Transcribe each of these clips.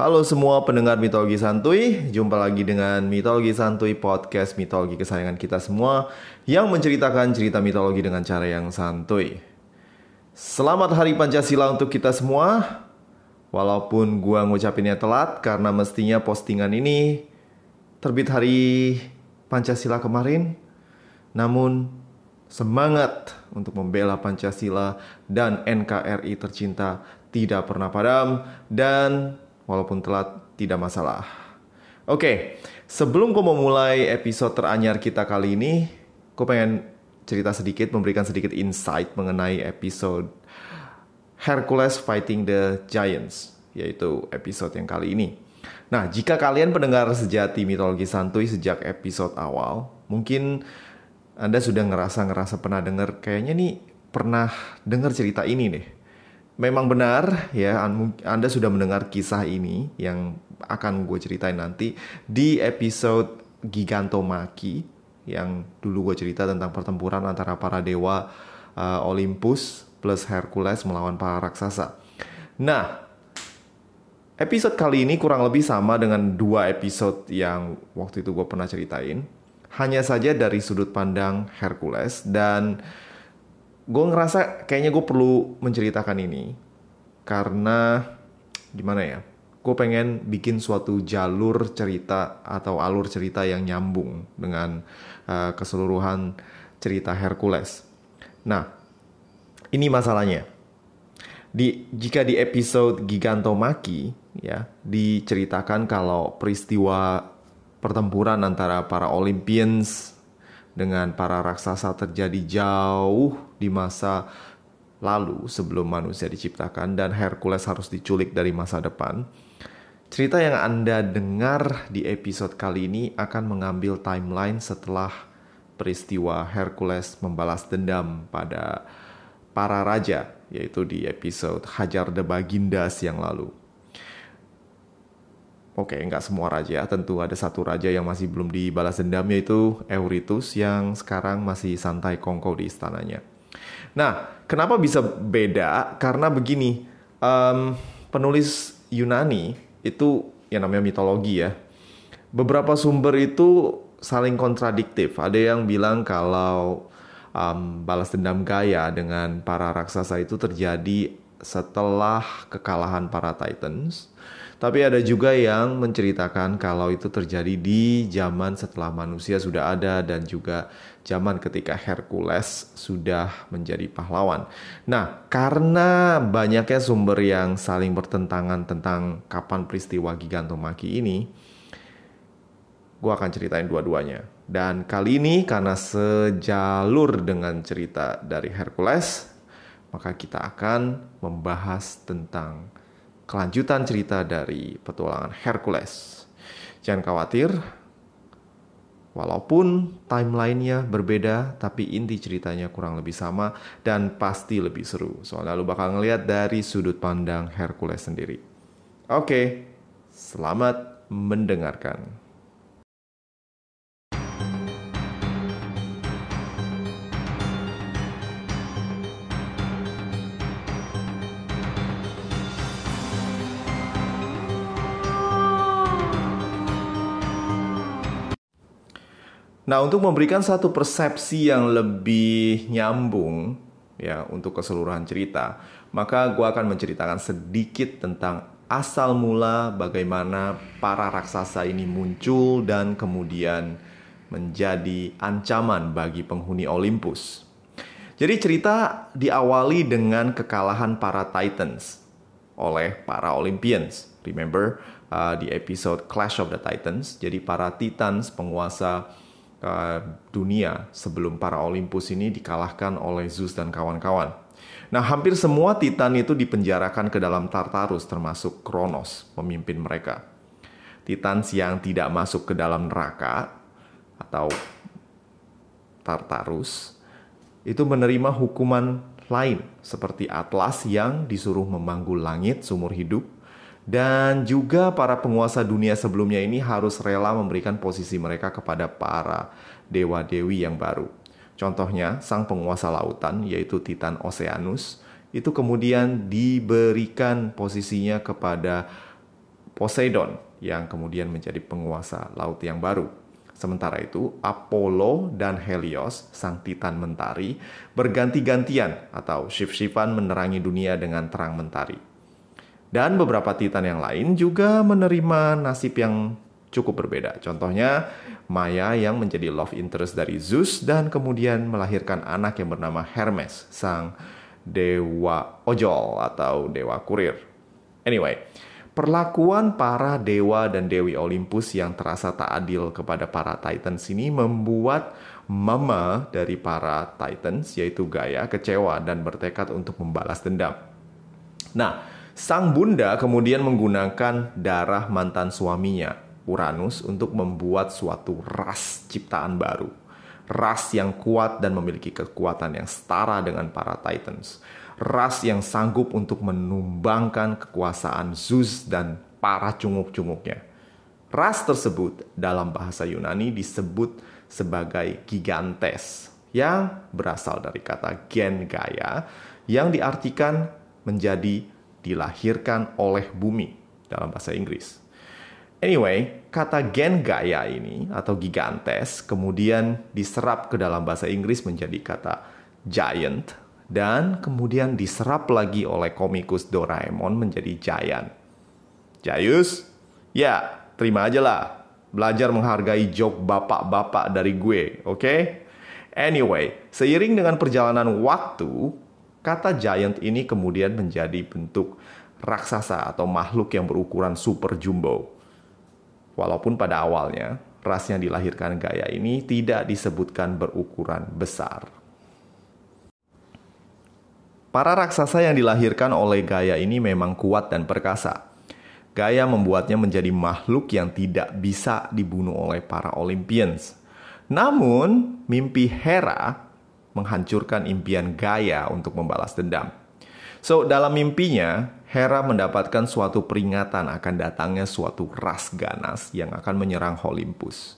Halo semua pendengar mitologi santuy, jumpa lagi dengan mitologi santuy podcast mitologi kesayangan kita semua yang menceritakan cerita mitologi dengan cara yang santuy. Selamat Hari Pancasila untuk kita semua. Walaupun gua ngucapinnya telat karena mestinya postingan ini terbit hari Pancasila kemarin, namun semangat untuk membela Pancasila dan NKRI tercinta tidak pernah padam dan walaupun telat tidak masalah. Oke, sebelum gue memulai episode teranyar kita kali ini, gue pengen cerita sedikit, memberikan sedikit insight mengenai episode Hercules Fighting the Giants, yaitu episode yang kali ini. Nah, jika kalian pendengar sejati mitologi santuy sejak episode awal, mungkin Anda sudah ngerasa-ngerasa pernah dengar, kayaknya nih pernah dengar cerita ini deh memang benar ya Anda sudah mendengar kisah ini yang akan gue ceritain nanti di episode Gigantomaki yang dulu gue cerita tentang pertempuran antara para dewa uh, Olympus plus Hercules melawan para raksasa. Nah, episode kali ini kurang lebih sama dengan dua episode yang waktu itu gue pernah ceritain. Hanya saja dari sudut pandang Hercules dan gue ngerasa kayaknya gue perlu menceritakan ini karena gimana ya gue pengen bikin suatu jalur cerita atau alur cerita yang nyambung dengan uh, keseluruhan cerita Hercules. Nah, ini masalahnya. Di jika di episode Gigantomaki ya diceritakan kalau peristiwa pertempuran antara para Olympians dengan para raksasa terjadi jauh di masa lalu sebelum manusia diciptakan dan Hercules harus diculik dari masa depan. Cerita yang Anda dengar di episode kali ini akan mengambil timeline setelah peristiwa Hercules membalas dendam pada para raja, yaitu di episode Hajar de Bagindas yang lalu. Oke, nggak semua raja, tentu ada satu raja yang masih belum dibalas dendam yaitu Eurytus yang sekarang masih santai kongko di istananya. Nah, kenapa bisa beda? Karena begini, um, penulis Yunani itu yang namanya mitologi ya. Beberapa sumber itu saling kontradiktif. Ada yang bilang kalau um, balas dendam Gaia dengan para raksasa itu terjadi setelah kekalahan para Titans. Tapi ada juga yang menceritakan kalau itu terjadi di zaman setelah manusia sudah ada dan juga zaman ketika Hercules sudah menjadi pahlawan. Nah, karena banyaknya sumber yang saling bertentangan tentang kapan peristiwa Gigantomaki ini, gue akan ceritain dua-duanya. Dan kali ini karena sejalur dengan cerita dari Hercules, maka kita akan membahas tentang kelanjutan cerita dari petualangan Hercules. Jangan khawatir, walaupun timelinenya berbeda, tapi inti ceritanya kurang lebih sama dan pasti lebih seru. Soalnya lu bakal ngeliat dari sudut pandang Hercules sendiri. Oke, selamat mendengarkan. Nah, untuk memberikan satu persepsi yang lebih nyambung ya untuk keseluruhan cerita, maka gue akan menceritakan sedikit tentang asal mula bagaimana para raksasa ini muncul dan kemudian menjadi ancaman bagi penghuni Olympus. Jadi cerita diawali dengan kekalahan para Titans oleh para Olympians. Remember uh, di episode Clash of the Titans. Jadi para Titans penguasa uh, dunia sebelum para Olympus ini dikalahkan oleh Zeus dan kawan-kawan. Nah, hampir semua Titan itu dipenjarakan ke dalam Tartarus termasuk Kronos, pemimpin mereka. Titan yang tidak masuk ke dalam neraka atau Tartarus itu menerima hukuman lain seperti Atlas yang disuruh memanggul langit sumur hidup dan juga para penguasa dunia sebelumnya ini harus rela memberikan posisi mereka kepada para dewa-dewi yang baru. Contohnya, sang penguasa lautan yaitu Titan Oceanus itu kemudian diberikan posisinya kepada Poseidon yang kemudian menjadi penguasa laut yang baru. Sementara itu, Apollo dan Helios, sang titan mentari, berganti-gantian atau shift-shiftan menerangi dunia dengan terang mentari. Dan beberapa titan yang lain juga menerima nasib yang cukup berbeda. Contohnya, Maya yang menjadi love interest dari Zeus dan kemudian melahirkan anak yang bernama Hermes, sang dewa ojol atau dewa kurir. Anyway, perlakuan para dewa dan dewi Olympus yang terasa tak adil kepada para Titans ini membuat mama dari para Titans yaitu Gaia kecewa dan bertekad untuk membalas dendam. Nah, sang bunda kemudian menggunakan darah mantan suaminya, Uranus, untuk membuat suatu ras ciptaan baru ras yang kuat dan memiliki kekuatan yang setara dengan para Titans. Ras yang sanggup untuk menumbangkan kekuasaan Zeus dan para cunguk-cunguknya. Ras tersebut dalam bahasa Yunani disebut sebagai gigantes yang berasal dari kata gen Gaia yang diartikan menjadi dilahirkan oleh bumi dalam bahasa Inggris. Anyway, kata gen gaya ini atau gigantes kemudian diserap ke dalam bahasa Inggris menjadi kata giant dan kemudian diserap lagi oleh komikus Doraemon menjadi giant. Jayus? Ya, terima aja lah. Belajar menghargai joke bapak-bapak dari gue, oke? Okay? Anyway, seiring dengan perjalanan waktu, kata giant ini kemudian menjadi bentuk raksasa atau makhluk yang berukuran super jumbo. Walaupun pada awalnya ras yang dilahirkan Gaya ini tidak disebutkan berukuran besar. Para raksasa yang dilahirkan oleh Gaya ini memang kuat dan perkasa. Gaya membuatnya menjadi makhluk yang tidak bisa dibunuh oleh para Olympians. Namun, mimpi Hera menghancurkan impian Gaya untuk membalas dendam. So, dalam mimpinya, Hera mendapatkan suatu peringatan akan datangnya suatu ras ganas yang akan menyerang Olympus.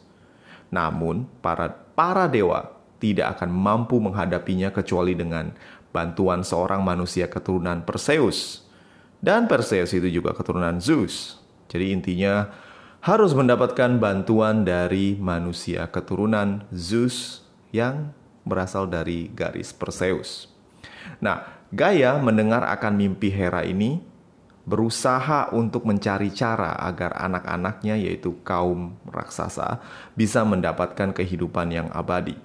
Namun, para para dewa tidak akan mampu menghadapinya kecuali dengan bantuan seorang manusia keturunan Perseus. Dan Perseus itu juga keturunan Zeus. Jadi intinya harus mendapatkan bantuan dari manusia keturunan Zeus yang berasal dari garis Perseus. Nah, Gaia mendengar akan mimpi Hera ini, berusaha untuk mencari cara agar anak-anaknya, yaitu kaum raksasa, bisa mendapatkan kehidupan yang abadi.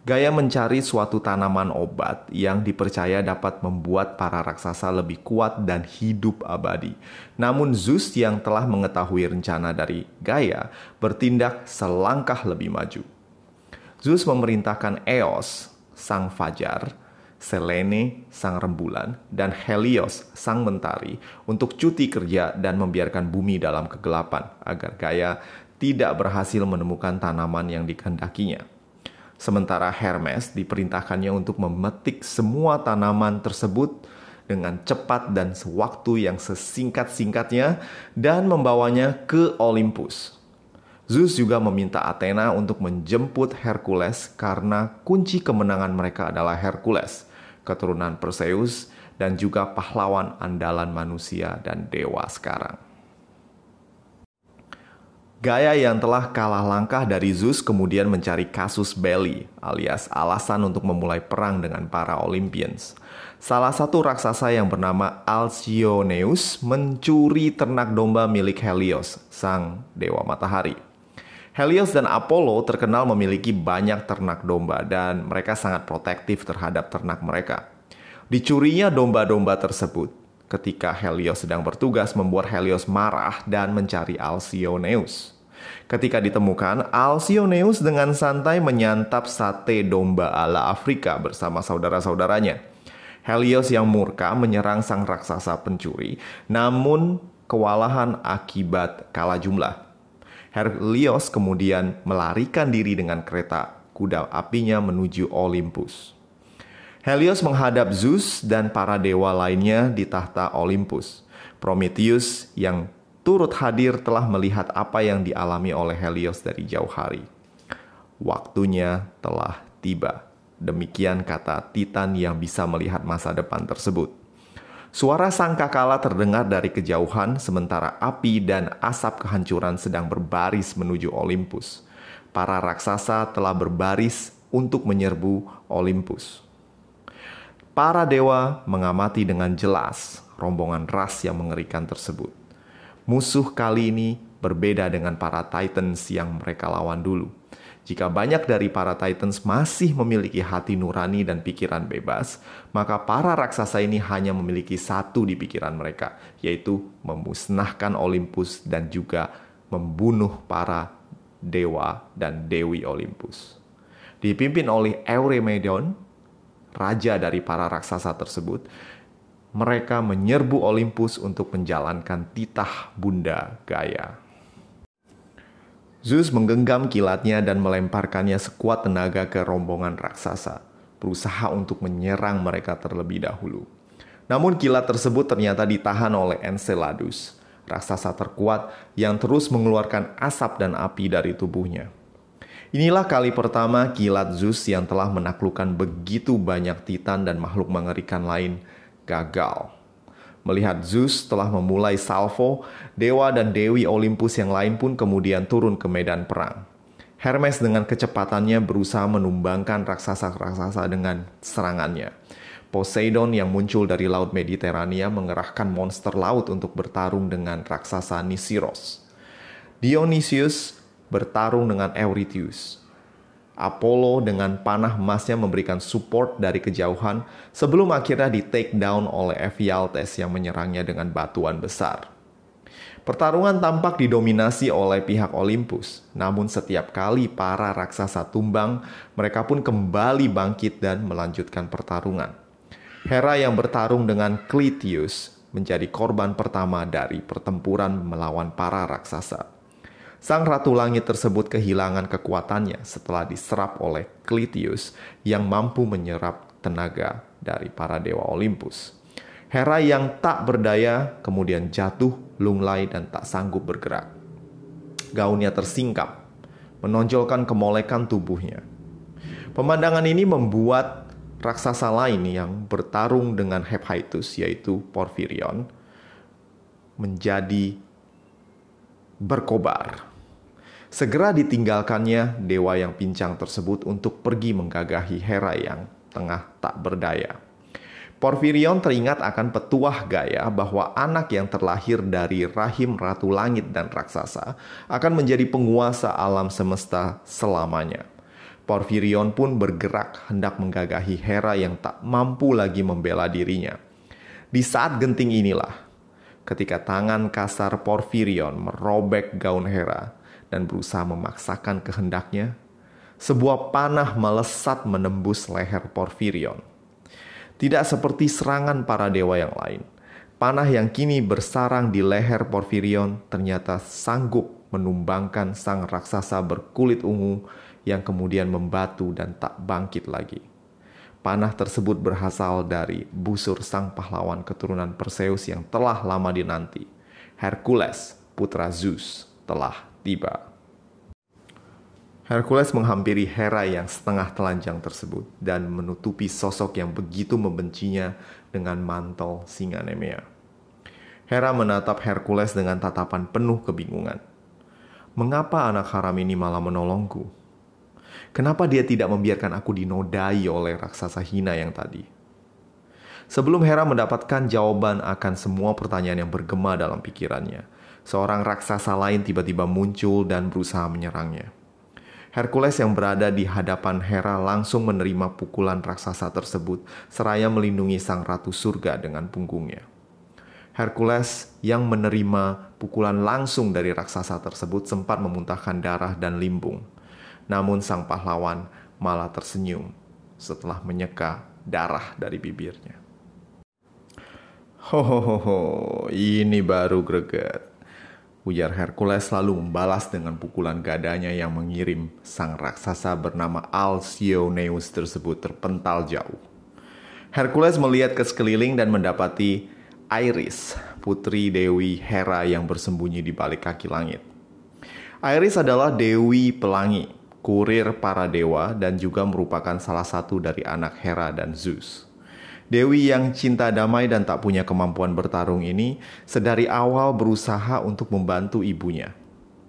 Gaia mencari suatu tanaman obat yang dipercaya dapat membuat para raksasa lebih kuat dan hidup abadi. Namun Zeus yang telah mengetahui rencana dari Gaia bertindak selangkah lebih maju. Zeus memerintahkan Eos, sang fajar, Selene, sang rembulan, dan Helios, sang mentari, untuk cuti kerja dan membiarkan bumi dalam kegelapan, agar Gaia tidak berhasil menemukan tanaman yang dikehendakinya. Sementara Hermes diperintahkannya untuk memetik semua tanaman tersebut dengan cepat dan sewaktu yang sesingkat-singkatnya dan membawanya ke Olympus. Zeus juga meminta Athena untuk menjemput Hercules karena kunci kemenangan mereka adalah Hercules keturunan Perseus, dan juga pahlawan andalan manusia dan dewa sekarang. Gaya yang telah kalah langkah dari Zeus kemudian mencari kasus belli alias alasan untuk memulai perang dengan para Olympians. Salah satu raksasa yang bernama Alcyoneus mencuri ternak domba milik Helios, sang dewa matahari. Helios dan Apollo terkenal memiliki banyak ternak domba dan mereka sangat protektif terhadap ternak mereka. Dicurinya domba-domba tersebut ketika Helios sedang bertugas membuat Helios marah dan mencari Alcyoneus. Ketika ditemukan, Alcyoneus dengan santai menyantap sate domba ala Afrika bersama saudara-saudaranya. Helios yang murka menyerang sang raksasa pencuri, namun kewalahan akibat kalah jumlah. Helios kemudian melarikan diri dengan kereta kuda apinya menuju Olympus. Helios menghadap Zeus dan para dewa lainnya di tahta Olympus. Prometheus yang turut hadir telah melihat apa yang dialami oleh Helios dari jauh hari. Waktunya telah tiba. Demikian kata Titan yang bisa melihat masa depan tersebut. Suara sangkakala terdengar dari kejauhan, sementara api dan asap kehancuran sedang berbaris menuju Olympus. Para raksasa telah berbaris untuk menyerbu Olympus. Para dewa mengamati dengan jelas rombongan ras yang mengerikan tersebut. Musuh kali ini berbeda dengan para Titans yang mereka lawan dulu. Jika banyak dari para Titans masih memiliki hati nurani dan pikiran bebas, maka para raksasa ini hanya memiliki satu di pikiran mereka, yaitu memusnahkan Olympus dan juga membunuh para dewa dan dewi Olympus. Dipimpin oleh Eurymedon, raja dari para raksasa tersebut, mereka menyerbu Olympus untuk menjalankan titah Bunda Gaia. Zeus menggenggam kilatnya dan melemparkannya sekuat tenaga ke rombongan raksasa, berusaha untuk menyerang mereka terlebih dahulu. Namun kilat tersebut ternyata ditahan oleh Enceladus, raksasa terkuat yang terus mengeluarkan asap dan api dari tubuhnya. Inilah kali pertama kilat Zeus yang telah menaklukkan begitu banyak titan dan makhluk mengerikan lain gagal. Melihat Zeus telah memulai salvo, dewa dan dewi Olympus yang lain pun kemudian turun ke medan perang. Hermes dengan kecepatannya berusaha menumbangkan raksasa-raksasa dengan serangannya. Poseidon yang muncul dari Laut Mediterania mengerahkan monster laut untuk bertarung dengan raksasa Nisiros. Dionysius bertarung dengan Eurystheus. Apollo dengan panah emasnya memberikan support dari kejauhan sebelum akhirnya di take down oleh Ephialtes yang menyerangnya dengan batuan besar. Pertarungan tampak didominasi oleh pihak Olympus, namun setiap kali para raksasa tumbang, mereka pun kembali bangkit dan melanjutkan pertarungan. Hera yang bertarung dengan Cleitius menjadi korban pertama dari pertempuran melawan para raksasa. Sang Ratu Langit tersebut kehilangan kekuatannya setelah diserap oleh Cleitius yang mampu menyerap tenaga dari para dewa Olympus. Hera yang tak berdaya kemudian jatuh, lunglai, dan tak sanggup bergerak. Gaunnya tersingkap, menonjolkan kemolekan tubuhnya. Pemandangan ini membuat raksasa lain yang bertarung dengan Hephaestus yaitu Porphyrion menjadi berkobar. Segera ditinggalkannya dewa yang pincang tersebut untuk pergi menggagahi Hera yang tengah tak berdaya. Porfirion teringat akan petuah Gaya bahwa anak yang terlahir dari rahim Ratu Langit dan Raksasa akan menjadi penguasa alam semesta selamanya. Porfirion pun bergerak hendak menggagahi Hera yang tak mampu lagi membela dirinya. Di saat genting inilah, ketika tangan kasar Porfirion merobek gaun Hera, dan berusaha memaksakan kehendaknya, sebuah panah melesat menembus leher Porfirion. Tidak seperti serangan para dewa yang lain, panah yang kini bersarang di leher Porfirion ternyata sanggup menumbangkan sang raksasa berkulit ungu yang kemudian membatu dan tak bangkit lagi. Panah tersebut berasal dari busur sang pahlawan keturunan Perseus yang telah lama dinanti. Hercules, putra Zeus, telah tiba. Hercules menghampiri Hera yang setengah telanjang tersebut dan menutupi sosok yang begitu membencinya dengan mantel singa Nemea. Hera menatap Hercules dengan tatapan penuh kebingungan. Mengapa anak haram ini malah menolongku? Kenapa dia tidak membiarkan aku dinodai oleh raksasa hina yang tadi? Sebelum Hera mendapatkan jawaban akan semua pertanyaan yang bergema dalam pikirannya, seorang raksasa lain tiba-tiba muncul dan berusaha menyerangnya. Hercules yang berada di hadapan Hera langsung menerima pukulan raksasa tersebut, seraya melindungi sang ratu surga dengan punggungnya. Hercules yang menerima pukulan langsung dari raksasa tersebut sempat memuntahkan darah dan limbung. Namun sang pahlawan malah tersenyum setelah menyeka darah dari bibirnya. Hohoho, ini baru greget. Ujar Hercules lalu membalas dengan pukulan gadanya yang mengirim sang raksasa bernama Alcyoneus tersebut terpental jauh. Hercules melihat ke sekeliling dan mendapati Iris, putri Dewi Hera yang bersembunyi di balik kaki langit. Iris adalah Dewi Pelangi, kurir para dewa dan juga merupakan salah satu dari anak Hera dan Zeus. Dewi yang cinta damai dan tak punya kemampuan bertarung ini sedari awal berusaha untuk membantu ibunya.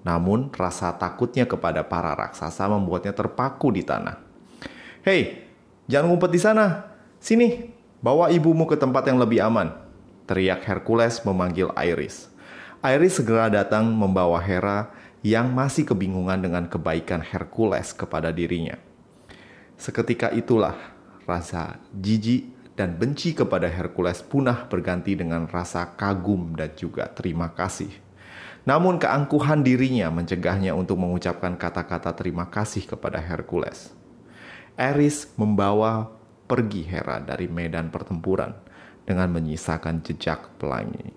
Namun, rasa takutnya kepada para raksasa membuatnya terpaku di tanah. "Hei, jangan ngumpet di sana. Sini, bawa ibumu ke tempat yang lebih aman." Teriak Hercules memanggil Iris. Iris segera datang membawa Hera yang masih kebingungan dengan kebaikan Hercules kepada dirinya. Seketika itulah rasa jijik dan benci kepada Hercules punah berganti dengan rasa kagum dan juga terima kasih. Namun keangkuhan dirinya mencegahnya untuk mengucapkan kata-kata terima kasih kepada Hercules. Eris membawa pergi Hera dari medan pertempuran dengan menyisakan jejak pelangi.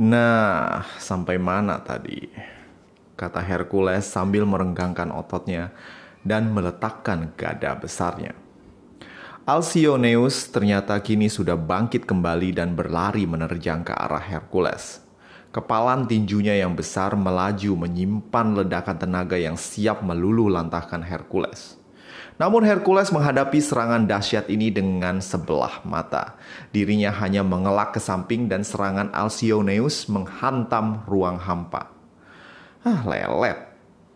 Nah, sampai mana tadi? Kata Hercules sambil merenggangkan ototnya dan meletakkan gada besarnya. Alcyoneus ternyata kini sudah bangkit kembali dan berlari menerjang ke arah Hercules. Kepalan tinjunya yang besar melaju menyimpan ledakan tenaga yang siap meluluh lantahkan Hercules. Namun Hercules menghadapi serangan dahsyat ini dengan sebelah mata. Dirinya hanya mengelak ke samping dan serangan Alcyoneus menghantam ruang hampa. Ah, lelet.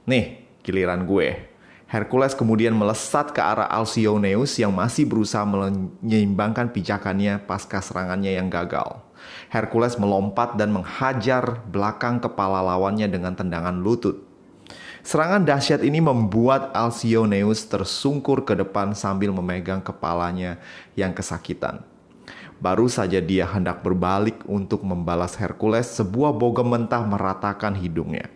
Nih, giliran gue. Hercules kemudian melesat ke arah Alcyoneus yang masih berusaha menyeimbangkan pijakannya pasca serangannya yang gagal. Hercules melompat dan menghajar belakang kepala lawannya dengan tendangan lutut. Serangan dahsyat ini membuat Alcyoneus tersungkur ke depan sambil memegang kepalanya yang kesakitan. Baru saja dia hendak berbalik untuk membalas Hercules, sebuah bogem mentah meratakan hidungnya.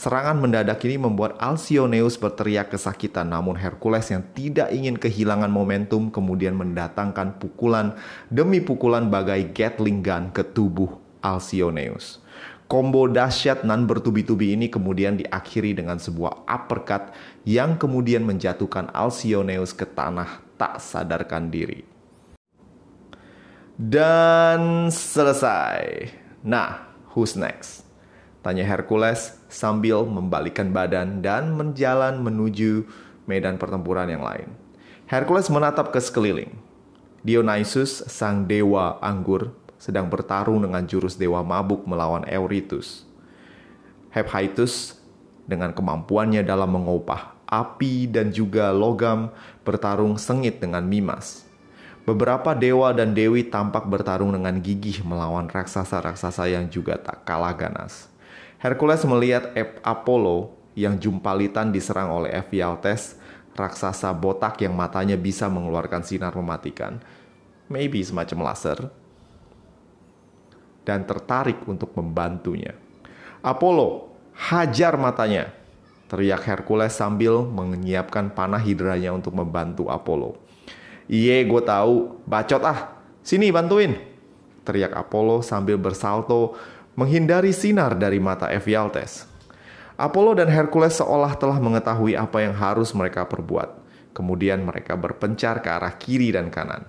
Serangan mendadak ini membuat Alcyoneus berteriak kesakitan, namun Hercules yang tidak ingin kehilangan momentum kemudian mendatangkan pukulan demi pukulan bagai Gatling gun ke tubuh Alcyoneus. Combo dahsyat nan bertubi-tubi ini kemudian diakhiri dengan sebuah uppercut yang kemudian menjatuhkan Alcyoneus ke tanah tak sadarkan diri. Dan selesai. Nah, who's next? Tanya Hercules sambil membalikkan badan dan menjalan menuju medan pertempuran yang lain. Hercules menatap ke sekeliling. Dionysus, sang dewa anggur, sedang bertarung dengan jurus dewa mabuk melawan Eurytus. Hephaestus dengan kemampuannya dalam mengopah api dan juga logam bertarung sengit dengan Mimas. Beberapa dewa dan dewi tampak bertarung dengan gigih melawan raksasa-raksasa yang juga tak kalah ganas. Hercules melihat Apollo yang jumpalitan diserang oleh Ephialtes, raksasa botak yang matanya bisa mengeluarkan sinar mematikan, maybe semacam laser, dan tertarik untuk membantunya. Apollo, hajar matanya, teriak Hercules sambil menyiapkan panah hidranya untuk membantu Apollo. Iye, gue tahu, bacot ah, sini bantuin, teriak Apollo sambil bersalto menghindari sinar dari mata Ephialtes. Apollo dan Hercules seolah telah mengetahui apa yang harus mereka perbuat. Kemudian mereka berpencar ke arah kiri dan kanan.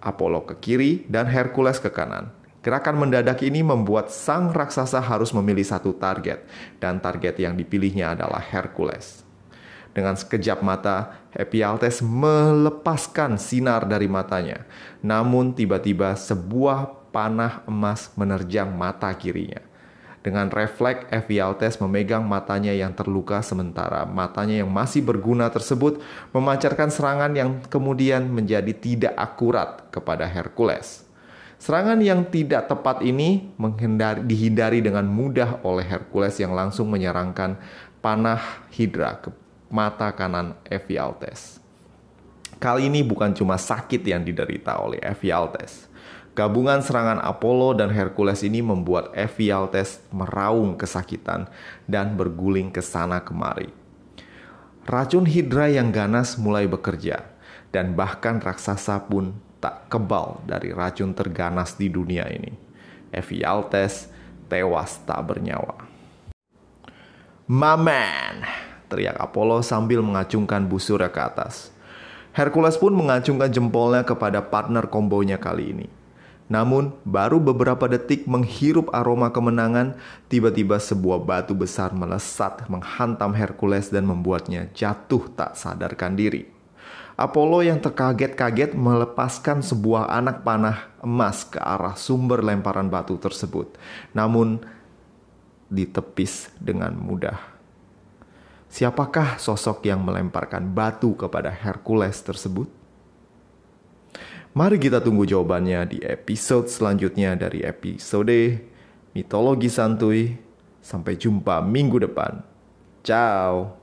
Apollo ke kiri dan Hercules ke kanan. Gerakan mendadak ini membuat sang raksasa harus memilih satu target, dan target yang dipilihnya adalah Hercules. Dengan sekejap mata, Ephialtes melepaskan sinar dari matanya. Namun tiba-tiba sebuah panah emas menerjang mata kirinya. Dengan refleks, Ephialtes memegang matanya yang terluka sementara matanya yang masih berguna tersebut memancarkan serangan yang kemudian menjadi tidak akurat kepada Hercules. Serangan yang tidak tepat ini menghindari, dihindari dengan mudah oleh Hercules yang langsung menyerangkan panah Hydra ke mata kanan Ephialtes. Kali ini bukan cuma sakit yang diderita oleh Ephialtes, Gabungan serangan Apollo dan Hercules ini membuat Ephialtes meraung kesakitan dan berguling ke sana kemari. Racun Hydra yang ganas mulai bekerja, dan bahkan raksasa pun tak kebal dari racun terganas di dunia ini. Ephialtes tewas tak bernyawa. Maman! teriak Apollo sambil mengacungkan busurnya ke atas. Hercules pun mengacungkan jempolnya kepada partner kombonya kali ini. Namun, baru beberapa detik menghirup aroma kemenangan, tiba-tiba sebuah batu besar melesat menghantam Hercules dan membuatnya jatuh tak sadarkan diri. Apollo yang terkaget-kaget melepaskan sebuah anak panah emas ke arah sumber lemparan batu tersebut, namun ditepis dengan mudah. Siapakah sosok yang melemparkan batu kepada Hercules tersebut? Mari kita tunggu jawabannya di episode selanjutnya dari episode Mitologi Santuy. Sampai jumpa minggu depan. Ciao.